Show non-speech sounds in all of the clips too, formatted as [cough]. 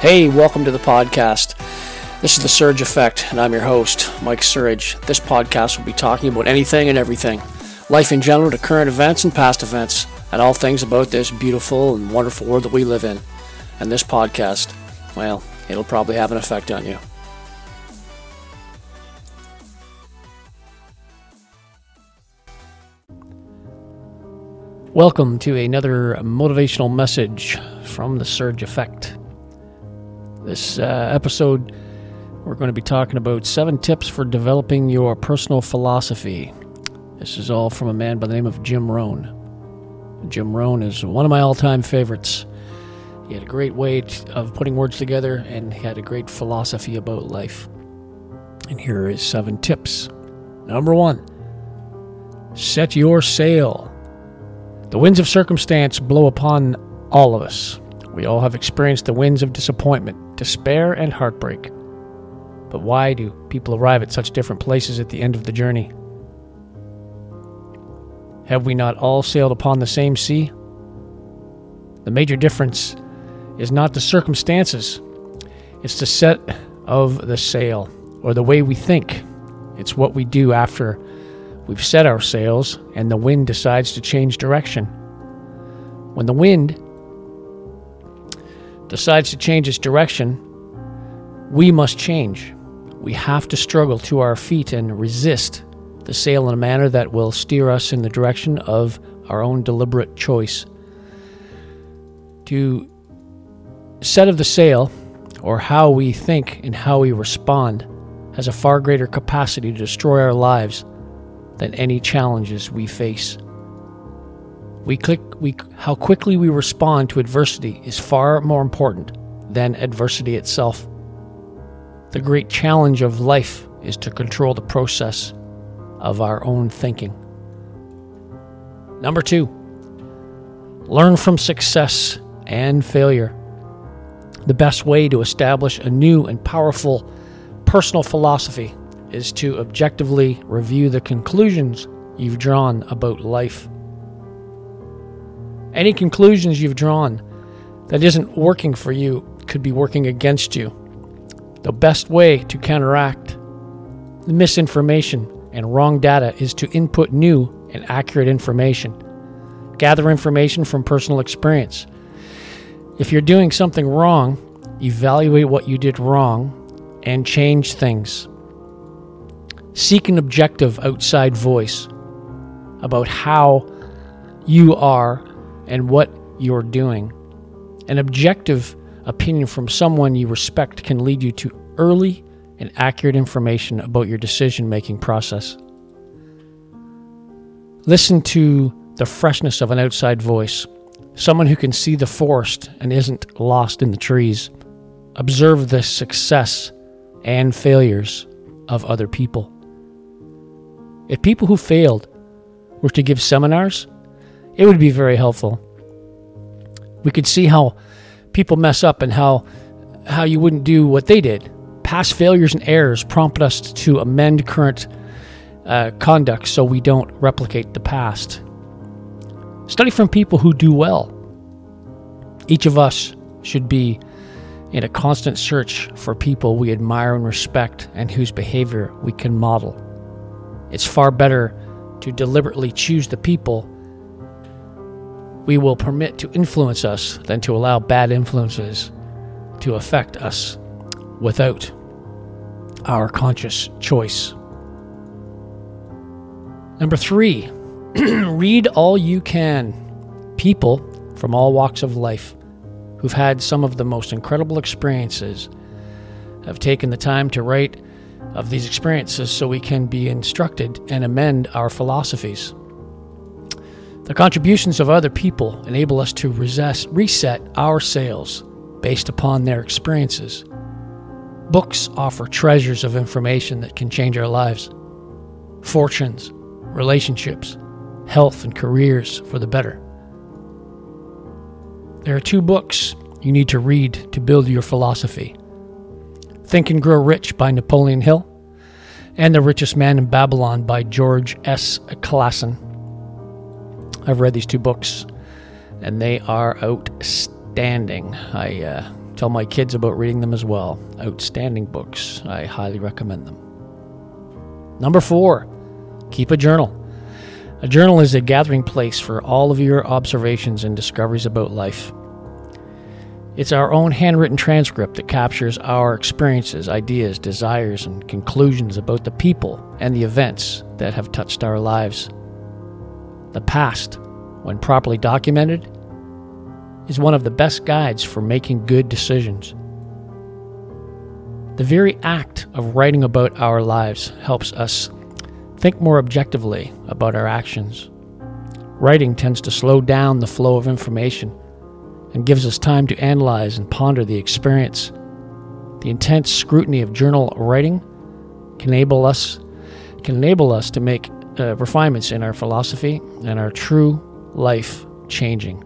Hey, welcome to the podcast. This is the Surge Effect, and I'm your host, Mike Surge. This podcast will be talking about anything and everything life in general to current events and past events, and all things about this beautiful and wonderful world that we live in. And this podcast, well, it'll probably have an effect on you. Welcome to another motivational message from the Surge Effect. This uh, episode, we're going to be talking about seven tips for developing your personal philosophy. This is all from a man by the name of Jim Rohn. Jim Rohn is one of my all time favorites. He had a great way of putting words together and he had a great philosophy about life. And here is seven tips. Number one, set your sail. The winds of circumstance blow upon all of us. We all have experienced the winds of disappointment, despair, and heartbreak. But why do people arrive at such different places at the end of the journey? Have we not all sailed upon the same sea? The major difference is not the circumstances, it's the set of the sail, or the way we think. It's what we do after We've set our sails, and the wind decides to change direction. When the wind decides to change its direction, we must change. We have to struggle to our feet and resist the sail in a manner that will steer us in the direction of our own deliberate choice. To set of the sail, or how we think and how we respond, has a far greater capacity to destroy our lives than any challenges we face. We click, we, how quickly we respond to adversity is far more important than adversity itself. The great challenge of life is to control the process of our own thinking. Number two, learn from success and failure. The best way to establish a new and powerful personal philosophy is to objectively review the conclusions you've drawn about life. Any conclusions you've drawn that isn't working for you could be working against you. The best way to counteract the misinformation and wrong data is to input new and accurate information. Gather information from personal experience. If you're doing something wrong, evaluate what you did wrong and change things. Seek an objective outside voice about how you are and what you're doing. An objective opinion from someone you respect can lead you to early and accurate information about your decision making process. Listen to the freshness of an outside voice, someone who can see the forest and isn't lost in the trees. Observe the success and failures of other people. If people who failed were to give seminars, it would be very helpful. We could see how people mess up and how how you wouldn't do what they did. Past failures and errors prompt us to amend current uh, conduct so we don't replicate the past. Study from people who do well. Each of us should be in a constant search for people we admire and respect and whose behavior we can model. It's far better to deliberately choose the people we will permit to influence us than to allow bad influences to affect us without our conscious choice. Number three, [clears throat] read all you can. People from all walks of life who've had some of the most incredible experiences have taken the time to write of these experiences so we can be instructed and amend our philosophies. The contributions of other people enable us to resist, reset our sails based upon their experiences. Books offer treasures of information that can change our lives fortunes, relationships, health, and careers for the better. There are two books you need to read to build your philosophy Think and Grow Rich by Napoleon Hill, and The Richest Man in Babylon by George S. Clason. I've read these two books, and they are outstanding. I uh, Tell my kids about reading them as well. Outstanding books. I highly recommend them. Number four, keep a journal. A journal is a gathering place for all of your observations and discoveries about life. It's our own handwritten transcript that captures our experiences, ideas, desires, and conclusions about the people and the events that have touched our lives. The past, when properly documented, is one of the best guides for making good decisions. The very act of writing about our lives helps us think more objectively about our actions. Writing tends to slow down the flow of information and gives us time to analyze and ponder the experience. The intense scrutiny of journal writing can enable us can enable us to make uh, refinements in our philosophy and our true life changing.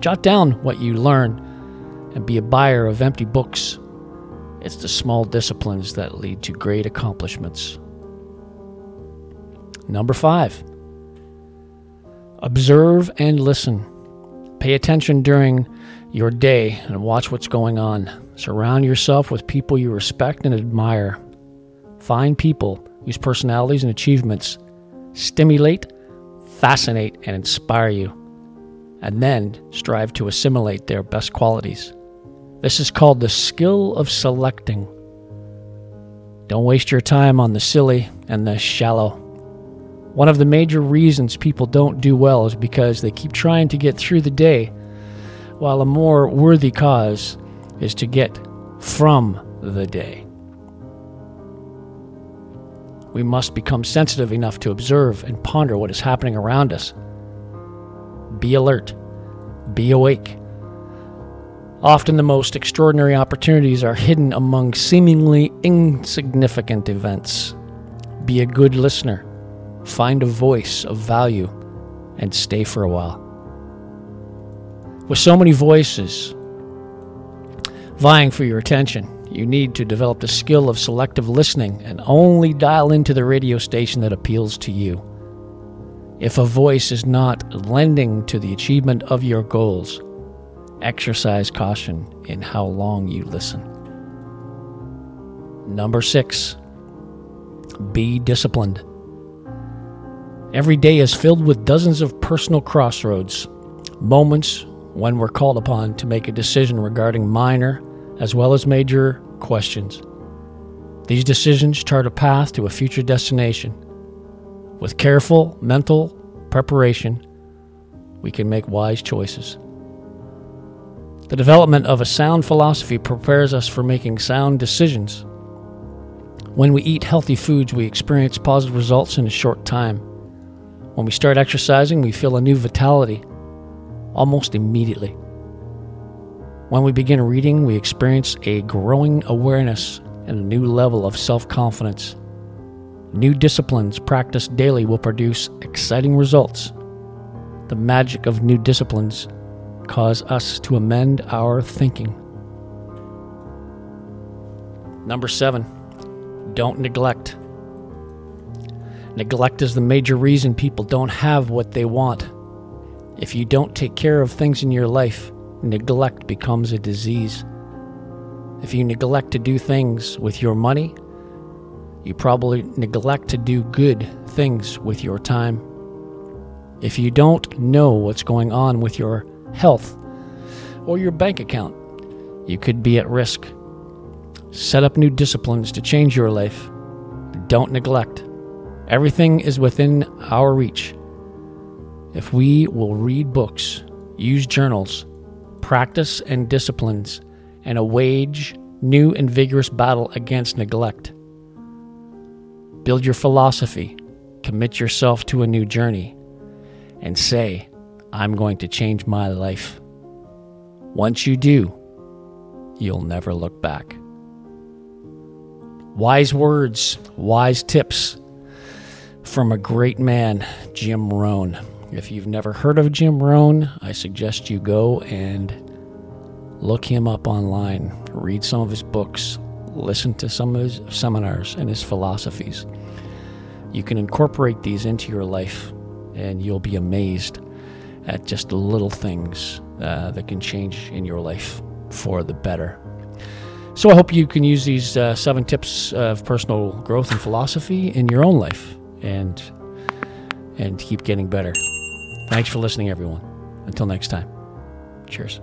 Jot down what you learn and be a buyer of empty books. It's the small disciplines that lead to great accomplishments. Number five, observe and listen. Pay attention during your day and watch what's going on. Surround yourself with people you respect and admire. Find people whose personalities and achievements stimulate, fascinate, and inspire you, and then strive to assimilate their best qualities. This is called the skill of selecting. Don't waste your time on the silly and the shallow. One of the major reasons people don't do well is because they keep trying to get through the day, while a more worthy cause is to get from the day. We must become sensitive enough to observe and ponder what is happening around us. Be alert, be awake. Often the most extraordinary opportunities are hidden among seemingly insignificant events. Be a good listener find a voice of value, and stay for a while. With so many voices vying for your attention, you need to develop the skill of selective listening and only dial into the radio station that appeals to you. If a voice is not lending to the achievement of your goals, exercise caution in how long you listen. Number six, be disciplined. Every day is filled with dozens of personal crossroads, moments when we're called upon to make a decision regarding minor as well as major questions. These decisions chart a path to a future destination. With careful mental preparation, we can make wise choices. The development of a sound philosophy prepares us for making sound decisions. When we eat healthy foods, we experience positive results in a short time. When we start exercising, we feel a new vitality almost immediately. When we begin reading, we experience a growing awareness and a new level of self confidence. New disciplines practiced daily will produce exciting results. The magic of new disciplines cause us to amend our thinking. Number seven, don't neglect. Neglect is the major reason people don't have what they want. If you don't take care of things in your life, neglect becomes a disease. If you neglect to do things with your money, you probably neglect to do good things with your time. If you don't know what's going on with your health or your bank account, you could be at risk. Set up new disciplines to change your life. Don't neglect. Everything is within our reach. If we will read books, use journals, practice and disciplines, and wage new and vigorous battle against neglect. Build your philosophy, commit yourself to a new journey, and say, I'm going to change my life. Once you do, you'll never look back. Wise words, wise tips from a great man, Jim Rohn. If you've never heard of Jim Rohn, I suggest you go and look him up online, read some of his books, listen to some of his seminars and his philosophies. You can incorporate these into your life, and you'll be amazed at just little things uh, that can change in your life. for the better. So I hope you can use these uh, seven tips of personal growth and philosophy in your own life and and keep getting better. Thanks for listening, everyone. Until next time. Cheers.